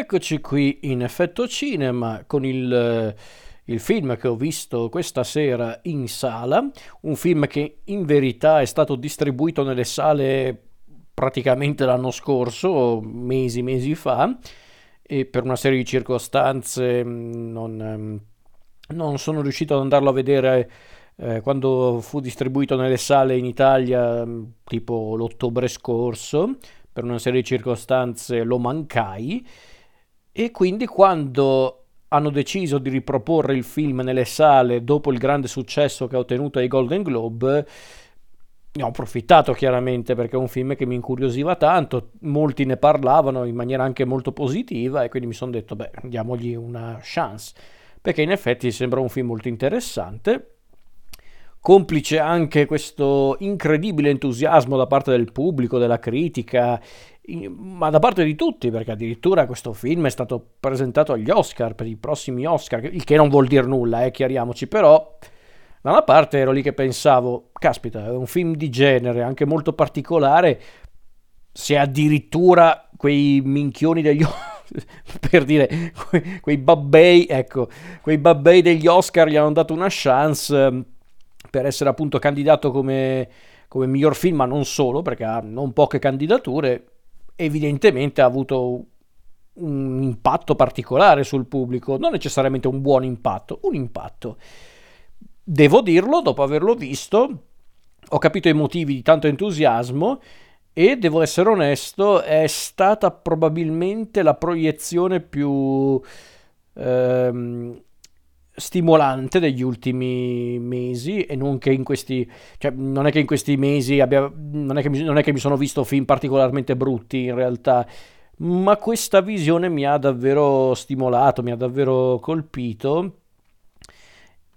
Eccoci qui in effetto cinema con il, il, film che ho visto questa sera in sala, un film che in verità è stato distribuito nelle sale praticamente l'anno scorso, mesi, mesi fa, e per una serie di circostanze mm, non, ehm, non sono riuscito ad andarlo a vedere eh, quando fu distribuito nelle sale in Italia, mm, tipo l'ottobre scorso, per una serie di circostanze lo mancai e quindi quando hanno deciso di riproporre il film nelle sale dopo il grande successo che ha ottenuto ai Golden Globe, ne ho approfittato chiaramente perché è un film che mi incuriosiva tanto, molti ne parlavano in maniera anche molto positiva e quindi mi sono detto, beh, diamogli una chance, perché in effetti sembra un film molto interessante complice anche questo incredibile entusiasmo da parte del pubblico, della critica, ma da parte di tutti, perché addirittura questo film è stato presentato agli Oscar, per i prossimi Oscar, il che non vuol dire nulla, eh, chiariamoci, però da una parte ero lì che pensavo, caspita, è un film di genere, anche molto particolare, se addirittura quei minchioni degli per dire quei, quei babbei, ecco, quei babbei degli Oscar gli hanno dato una chance per essere appunto candidato come, come miglior film, ma non solo, perché ha non poche candidature, evidentemente ha avuto un impatto particolare sul pubblico, non necessariamente un buon impatto, un impatto. Devo dirlo, dopo averlo visto, ho capito i motivi di tanto entusiasmo e devo essere onesto, è stata probabilmente la proiezione più ehm, stimolante degli ultimi mesi e non che in questi cioè non è che in questi mesi abbia non è che mi, non è che mi sono visto film particolarmente brutti in realtà ma questa visione mi ha davvero stimolato mi ha davvero colpito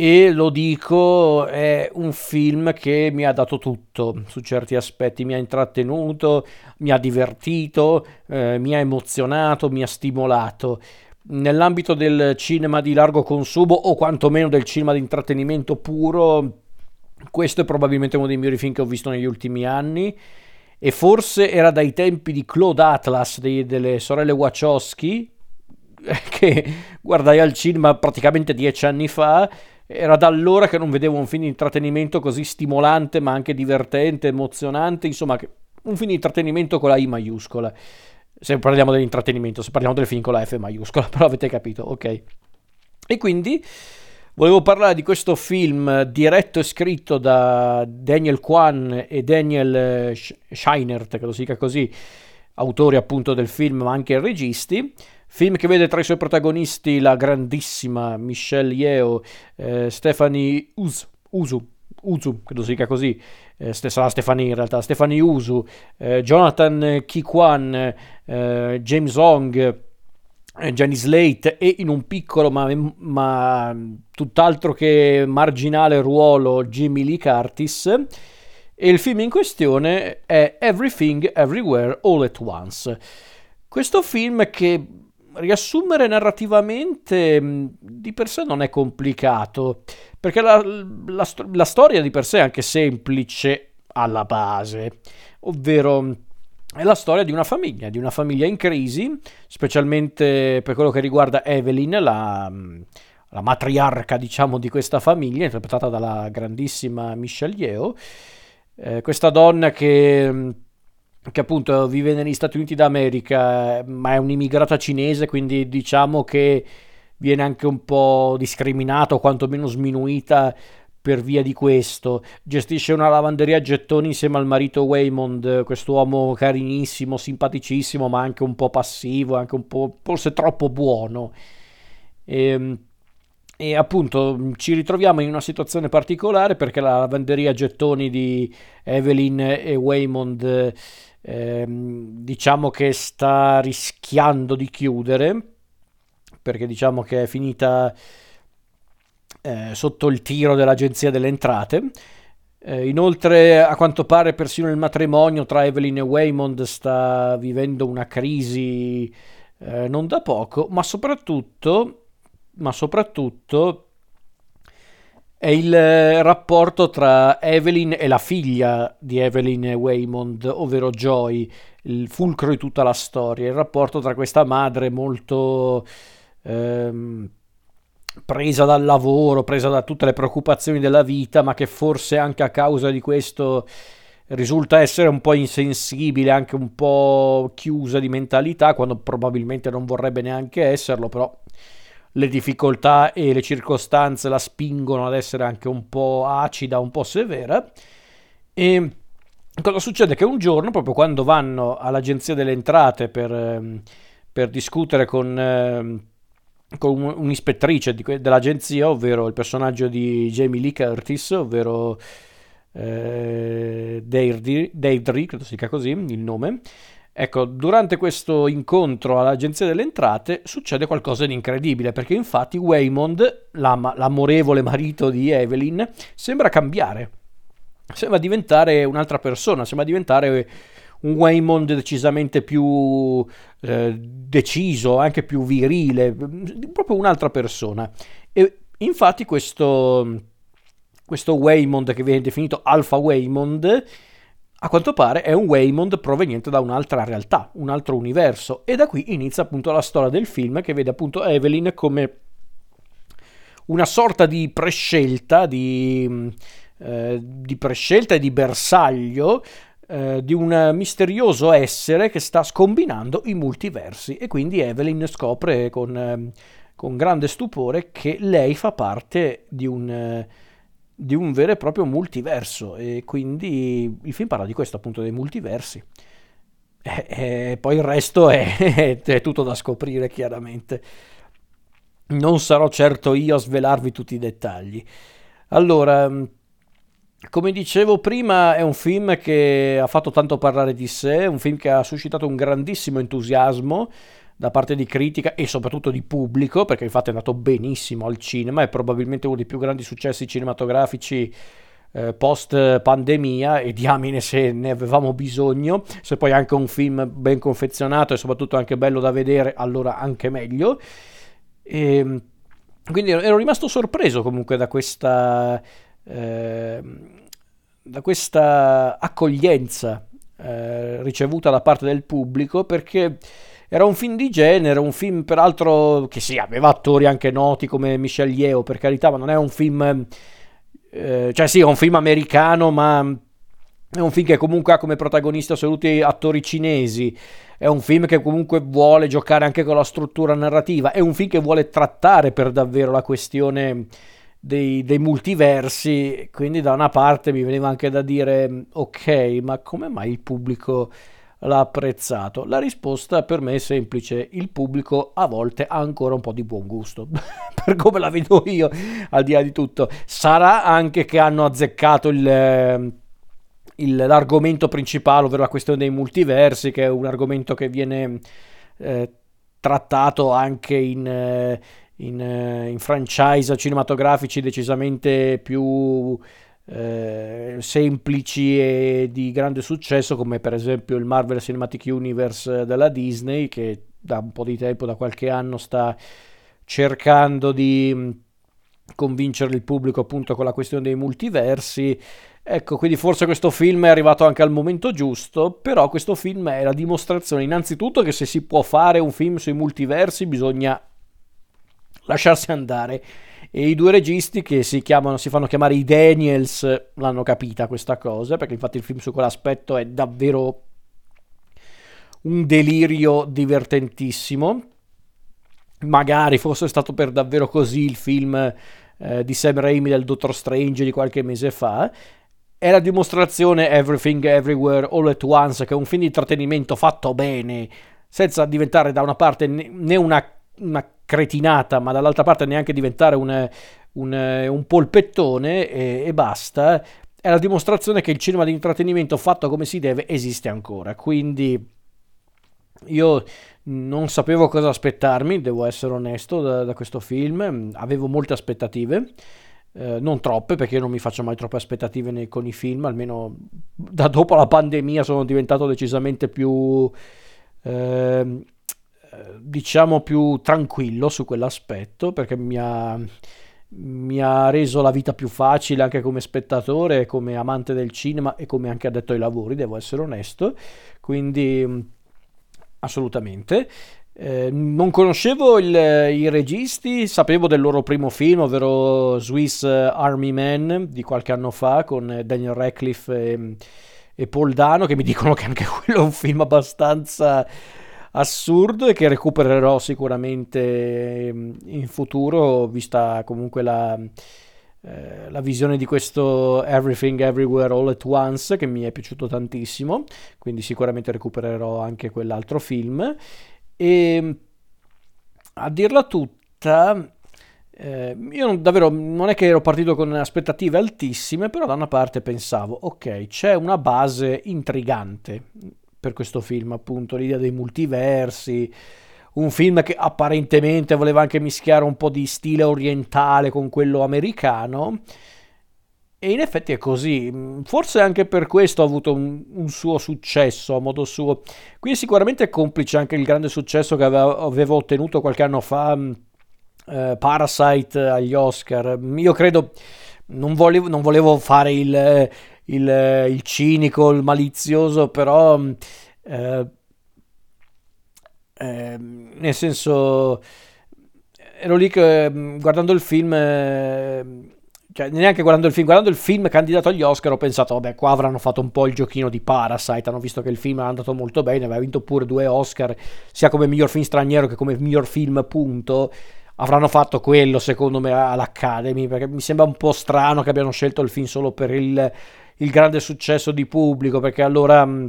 e lo dico, è un film che mi ha dato tutto su certi aspetti, mi ha intrattenuto, mi ha divertito, eh, mi ha emozionato, mi ha stimolato nell'ambito del cinema di largo consumo o quantomeno del cinema di intrattenimento puro, questo è probabilmente uno dei migliori film che ho visto negli ultimi anni. E forse era dai tempi di Claude Atlas dei, delle sorelle Wachowski che guardai al cinema praticamente dieci anni fa. Era da allora che non vedevo un film di intrattenimento così stimolante ma anche divertente, emozionante insomma un film di intrattenimento con la I maiuscola se parliamo dell'intrattenimento, se parliamo del film con la F maiuscola, però avete capito, ok. E quindi volevo parlare di questo film diretto e scritto da Daniel Kwan e Daniel eh, Scheinert, che lo si dica così, autori appunto del film ma anche registi. Film che vede tra i suoi protagonisti la grandissima Michelle Yeo, eh, Stephanie Usu, Uzu, credo si dica così, eh, sarà Stefani in realtà, Stefani Usu, eh, Jonathan Kikwan, eh, James Hong, eh, Jenny Slate e in un piccolo ma, ma, tutt'altro che marginale ruolo Jimmy Lee Curtis. E il film in questione è Everything Everywhere All at Once. Questo film che riassumere narrativamente di per sé non è complicato, perché la, la, la storia di per sé è anche semplice alla base, ovvero è la storia di una famiglia, di una famiglia in crisi, specialmente per quello che riguarda Evelyn, la, la matriarca diciamo di questa famiglia, interpretata dalla grandissima Michelle Yeoh, eh, questa donna che che appunto vive negli Stati Uniti d'America, ma è un'immigrata cinese, quindi diciamo che viene anche un po' discriminata o quantomeno sminuita per via di questo. Gestisce una lavanderia a gettoni insieme al marito Waymond, quest'uomo carinissimo, simpaticissimo, ma anche un po' passivo, anche un po' forse troppo buono. E, ehm, e appunto ci ritroviamo in una situazione particolare perché la lavanderia a gettoni di Evelyn e Waymond ehm, diciamo che sta rischiando di chiudere perché diciamo che è finita eh, sotto il tiro dell'Agenzia delle Entrate. Eh, inoltre, a quanto pare, persino il matrimonio tra Evelyn e Waymond sta vivendo una crisi eh, non da poco, ma soprattutto, ma soprattutto è il eh, rapporto tra Evelyn e la figlia di Evelyn Waymond, ovvero Joy. il fulcro di tutta la storia, il rapporto tra questa madre molto ehm, presa dal lavoro, presa da tutte le preoccupazioni della vita, ma che forse anche a causa di questo risulta essere un po' insensibile, anche un po' chiusa di mentalità, quando probabilmente non vorrebbe neanche esserlo, però le difficoltà e le circostanze la spingono ad essere anche un po' acida, un po' severa. E cosa succede? Che un giorno, proprio quando vanno all'agenzia delle entrate per, ehm, per discutere con, ehm, con un'ispettrice dell'agenzia, ovvero il personaggio di Jamie Lee Curtis, ovvero eh, Deirdre, credo si dica così il nome. Ecco, durante questo incontro all'Agenzia delle Entrate succede qualcosa di incredibile, perché infatti Waymond, l'am- l'amorevole marito di Evelyn, sembra cambiare, sembra diventare un'altra persona, sembra diventare un Waymond decisamente più eh, deciso, anche più virile, proprio un'altra persona. E infatti questo questo Waymond che viene definito Alpha Waymond, a quanto pare è un Waymond proveniente da un'altra realtà, un altro universo. E da qui inizia appunto la storia del film che vede appunto Evelyn come una sorta di prescelta, di, eh, di prescelta e di bersaglio eh, di un misterioso essere che sta scombinando i multiversi. E quindi Evelyn scopre con, eh, con grande stupore che lei fa parte di un eh, di un vero e proprio multiverso e quindi il film parla di questo appunto dei multiversi. E, e poi il resto è, è, tutto da scoprire chiaramente. Non sarò certo io a svelarvi tutti i dettagli. Allora come dicevo prima è un film che ha fatto tanto parlare di sé un film che ha suscitato un grandissimo entusiasmo da parte di critica e soprattutto di pubblico, perché infatti è andato benissimo al cinema, è probabilmente uno dei più grandi successi cinematografici eh, post pandemia e diamine se ne avevamo bisogno, se poi anche un film ben confezionato e soprattutto anche bello da vedere, allora anche meglio. E, ehm, quindi ero rimasto sorpreso comunque da questa, eh, da questa accoglienza eh, ricevuta da parte del pubblico perché era un film di genere, un film peraltro che sì, aveva attori anche noti come Michel Yeo, per carità, ma non è un film... Eh, cioè sì, è un film americano, ma è un film che comunque ha come protagonisti assoluti attori cinesi. È un film che comunque vuole giocare anche con la struttura narrativa. È un film che vuole trattare per davvero la questione dei, dei multiversi. Quindi, da una parte mi veniva anche da dire: ok, ma come mai il pubblico l'ha apprezzato? La risposta per me è semplice, il pubblico a volte ha ancora un po' di buon gusto, per come la vedo io, al di là di tutto. Sarà anche che hanno azzeccato il, ehm, il, l'argomento principale, ovvero la questione dei multiversi, che è un argomento che viene eh, trattato anche in... Eh, in, eh, in franchise cinematografici decisamente più eh, semplici e di grande successo come per esempio il Marvel Cinematic Universe della Disney che da un po' di tempo, da qualche anno sta cercando di mm, convincere il pubblico appunto con la questione dei multiversi. Ecco, quindi forse questo film è arrivato anche al momento giusto, però questo film è la dimostrazione innanzitutto che se si può fare un film sui multiversi bisogna lasciarsi andare e i due registi che si, chiamano, si fanno chiamare i Daniels l'hanno capita questa cosa, perché infatti il film su quell'aspetto è davvero un delirio divertentissimo. Magari fosse stato per davvero così il film eh, di Sam Raimi del Doctor Strange di qualche mese fa. È la dimostrazione Everything Everywhere All at Once, che è un film di intrattenimento fatto bene, senza diventare da una parte né una, una cretinata, ma dall'altra parte neanche diventare un, un, un polpettone e, e basta, è la dimostrazione che il cinema di intrattenimento fatto come si deve esiste ancora. Quindi io non sapevo cosa aspettarmi, devo essere onesto, da, da questo film. Avevo molte aspettative, eh, non troppe, perché io non mi faccio mai troppe aspettative nei, con i film, almeno da dopo la pandemia sono diventato decisamente più... Eh, diciamo più tranquillo su quell'aspetto perché mi ha, mi ha reso la vita più facile anche come spettatore, come amante del cinema e come anche addetto ai lavori, devo essere onesto. Quindi mm, assolutamente. Eh, non conoscevo il, i registi, sapevo del loro primo film, ovvero Swiss Army Man di qualche anno fa con Daniel Radcliffe e, e Paul Dano, che mi dicono che anche quello è un film abbastanza assurdo e che recupererò sicuramente mm, in futuro, vista comunque la, eh, la visione di questo Everything Everywhere All at Once che mi è piaciuto tantissimo, quindi sicuramente recupererò anche quell'altro film. E a dirla tutta, eh, io davvero non è che ero partito con aspettative altissime, però da una parte pensavo, ok, c'è una base intrigante per questo film, appunto, l'idea dei multiversi, un film che apparentemente voleva anche mischiare un po' di stile orientale con quello americano. E in effetti è così, forse anche per questo ha avuto un, un, suo successo a modo suo. Qui sicuramente è complice anche il grande successo che aveva, aveva ottenuto qualche anno fa eh, Parasite agli Oscar. Io credo, non volevo, non volevo fare il, il, il cinico, il malizioso, però eh, eh, nel senso ero lì che guardando il film eh, cioè neanche guardando il film guardando il film candidato agli Oscar ho pensato vabbè qua avranno fatto un po' il giochino di Parasite hanno visto che il film è andato molto bene aveva vinto pure due Oscar sia come miglior film straniero che come miglior film punto. Avranno fatto quello secondo me all'Academy perché mi sembra un po' strano che abbiano scelto il film solo per il il grande successo di pubblico, perché allora... Mm,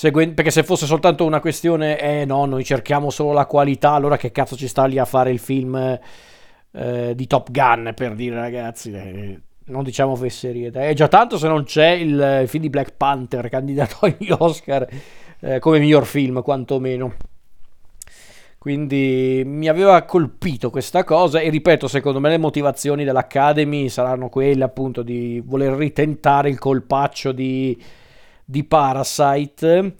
perché se fosse soltanto una questione, eh no, noi cerchiamo solo la qualità, allora che cazzo ci sta lì a fare il film eh, di Top Gun, per dire ragazzi, eh, non diciamo fesserie. È già tanto se non c'è il, il film di Black Panther candidato agli Oscar eh, come miglior film, quantomeno. Quindi mi aveva colpito questa cosa e ripeto, secondo me le motivazioni dell'Academy saranno quelle appunto di voler ritentare il colpaccio di, di Parasite,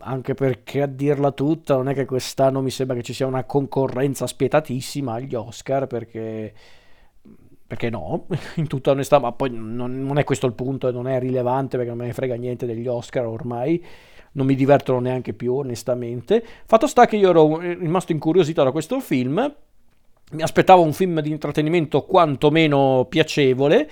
anche perché a dirla tutta non è che quest'anno mi sembra che ci sia una concorrenza spietatissima agli Oscar perché perché no, in tutta onestà, ma poi non, non, è questo il punto e non è rilevante perché non me ne frega niente degli Oscar ormai non mi divertono neanche più onestamente. Fatto sta che io ero rimasto incuriosito da questo film, mi aspettavo un film di intrattenimento quantomeno piacevole.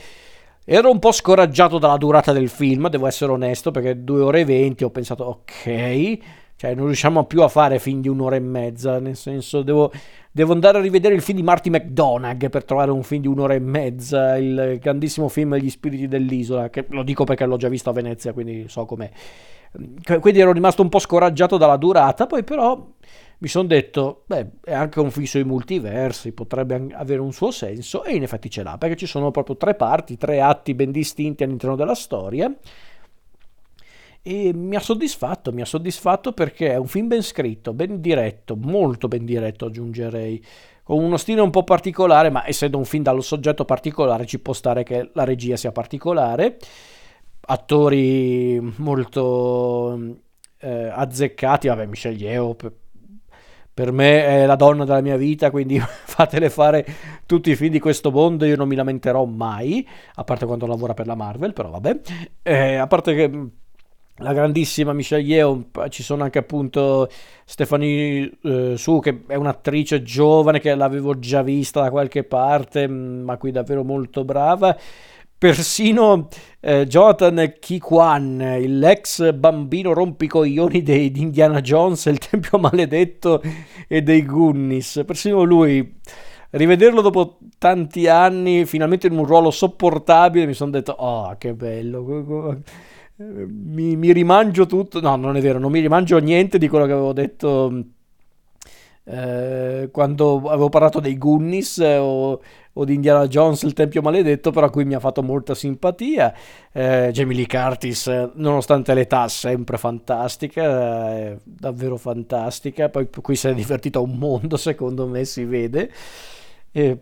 Ero un po' scoraggiato dalla durata del film, devo essere onesto, perché due ore e venti ho pensato ok, cioè non riusciamo più a fare film di un'ora e mezza, nel senso devo, devo andare a rivedere il film di Marty McDonagh per trovare un film di un'ora e mezza, il grandissimo film Gli spiriti dell'isola, che lo dico perché l'ho già visto a Venezia, quindi so com'è quindi ero rimasto un po' scoraggiato dalla durata, poi però mi sono detto, beh, è anche un fisso ai multiversi, potrebbe avere un suo senso, e in effetti ce l'ha, perché ci sono proprio tre parti, tre atti ben distinti all'interno della storia, e mi ha soddisfatto, mi ha soddisfatto perché è un film ben scritto, ben diretto, molto ben diretto aggiungerei, con uno stile un po' particolare, ma essendo un film dallo soggetto particolare ci può stare che la regia sia particolare, attori molto eh, azzeccati, vabbè Michelle Yeoh per, per, me è la donna della mia vita, quindi fatele fare tutti i film di questo mondo, io non mi lamenterò mai, a parte quando lavora per la Marvel, però vabbè, eh, a parte che la grandissima Michelle Yeoh, ci sono anche appunto Stephanie eh, Su che è un'attrice giovane che l'avevo già vista da qualche parte, ma qui davvero molto brava persino eh, Jonathan Kikwan, l'ex bambino rompicoglioni di Indiana Jones, il Tempio Maledetto e dei Goonies, persino lui, rivederlo dopo tanti anni, finalmente in un ruolo sopportabile, mi sono detto, oh che bello, mi, mi rimangio tutto, no non è vero, non mi rimangio niente di quello che avevo detto eh, quando avevo parlato dei Goonies eh, o, o, di Indiana Jones, il Tempio Maledetto, però qui mi ha fatto molta simpatia. Eh, Jamie Lee Curtis, nonostante l'età, sempre fantastica, eh, davvero fantastica. Poi qui si è divertito un mondo, secondo me, si vede. E,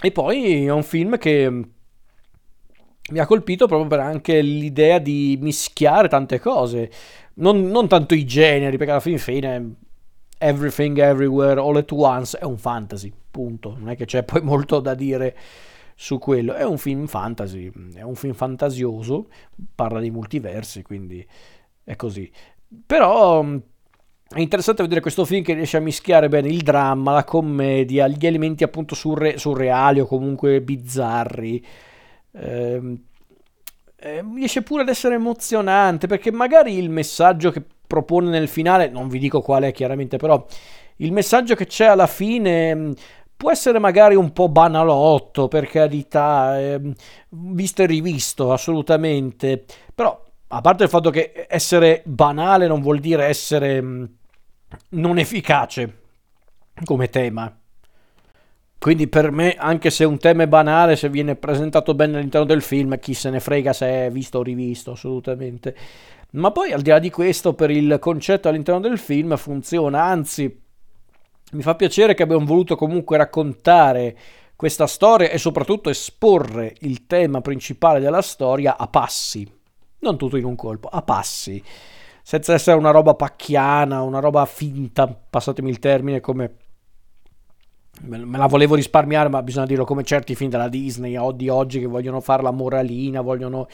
e poi è un film che mi ha colpito proprio per anche l'idea di mischiare tante cose, non, non tanto i generi, perché alla fin fine Everything Everywhere All at Once è un fantasy, punto. Non è che c'è poi molto da dire su quello. È un film fantasy, è un film fantasioso, parla di multiversi, quindi è così. Però mm, è interessante vedere questo film che riesce a mischiare bene il dramma, la commedia, gli elementi appunto surre- surreali o comunque bizzarri. Eh, riesce pure ad essere emozionante perché magari il messaggio che propone nel finale, non vi dico qual è chiaramente, però il messaggio che c'è alla fine mm, può essere magari un po' banalotto, per carità, eh, visto e rivisto, assolutamente, però a parte il fatto che essere banale non vuol dire essere mm, non efficace come tema. Quindi per me, anche se un tema è banale, se viene presentato bene all'interno del film, chi se ne frega se è visto o rivisto, assolutamente. Ma poi al di là di questo, per il concetto all'interno del film funziona, anzi mi fa piacere che abbiamo voluto comunque raccontare questa storia e soprattutto esporre il tema principale della storia a passi, non tutto in un colpo, a passi, senza essere una roba pacchiana, una roba finta, passatemi il termine, come me la volevo risparmiare, ma bisogna dirlo come certi film della Disney o di oggi che vogliono fare la moralina, vogliono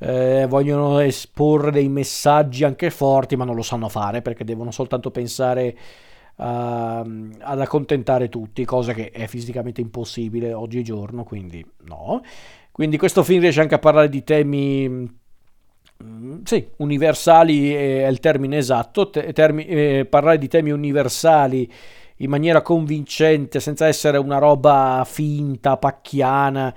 eh, vogliono esporre dei messaggi anche forti, ma non lo sanno fare perché devono soltanto pensare uh, ad accontentare tutti, cosa che è fisicamente impossibile oggigiorno, quindi no. Quindi questo film riesce anche a parlare di temi mm, sì, universali è il termine esatto, termi, eh, parlare di temi universali in maniera convincente, senza essere una roba finta, pacchiana,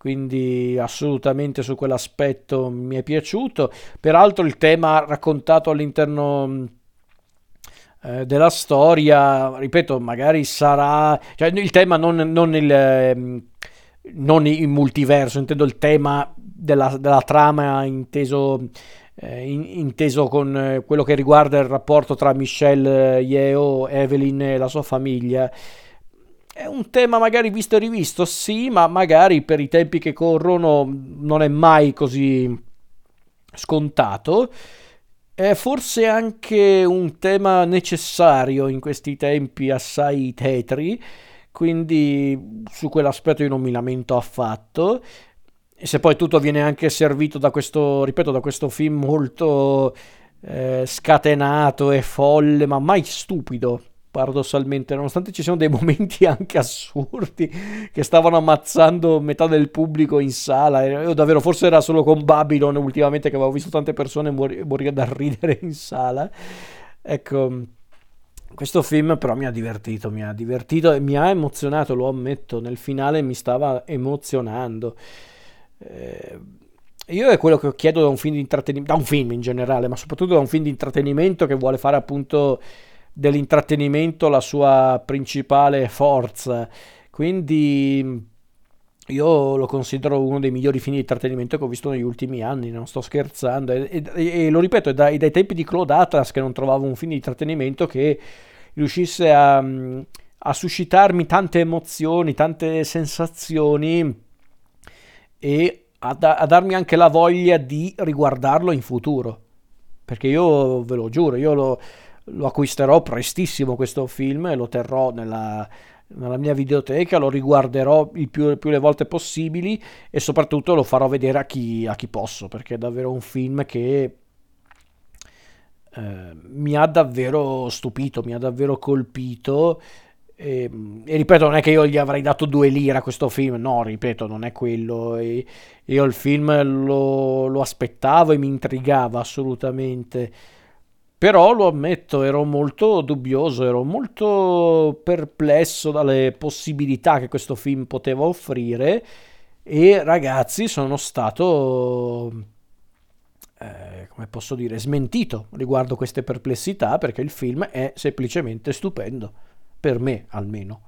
quindi assolutamente su quell'aspetto mi è piaciuto. Peraltro il tema raccontato all'interno eh, della storia, ripeto, magari sarà... Cioè il tema non, non il... Eh, non il multiverso, intendo il tema della, della trama inteso, eh, in, inteso con eh, quello che riguarda il rapporto tra Michelle Yeo, Evelyn e la sua famiglia è un tema magari visto e rivisto, sì, ma magari per i tempi che corrono non è mai così scontato. È forse anche un tema necessario in questi tempi assai tetri, quindi su quell'aspetto io non mi lamento affatto. E se poi tutto viene anche servito da questo, ripeto, da questo film molto eh, scatenato e folle, ma mai stupido, paradossalmente, nonostante ci siano dei momenti anche assurdi che stavano ammazzando metà del pubblico in sala, io davvero forse era solo con Babylon ultimamente che avevo visto tante persone morire, morire da ridere in sala. Ecco, questo film però mi ha divertito, mi ha divertito e mi ha emozionato, lo ammetto, nel finale mi stava emozionando. Eh, io è quello che chiedo da un film di intrattenimento, da un film in generale, ma soprattutto da un film di intrattenimento che vuole fare appunto dell'intrattenimento la sua principale forza. Quindi io lo considero uno dei migliori film di intrattenimento che ho visto negli ultimi anni, non sto scherzando. E, e, e lo ripeto, è dai, dai, tempi di Claude Atlas che non trovavo un film di intrattenimento che riuscisse a, a suscitarmi tante emozioni, tante sensazioni e a, da, a darmi anche la voglia di riguardarlo in futuro. Perché io ve lo giuro, io lo, lo acquisterò prestissimo questo film e lo terrò nella, nella mia videoteca, lo riguarderò il più, più, le volte possibili e soprattutto lo farò vedere a chi, a chi posso, perché è davvero un film che eh, mi ha davvero stupito, mi ha davvero colpito. E, e, ripeto, non è che io gli avrei dato due lire a questo film, no, ripeto, non è quello. E, io il film lo, lo aspettavo e mi intrigava assolutamente. Però lo ammetto, ero molto dubbioso, ero molto perplesso dalle possibilità che questo film poteva offrire e ragazzi sono stato, eh, come posso dire, smentito riguardo queste perplessità perché il film è semplicemente stupendo, per me almeno.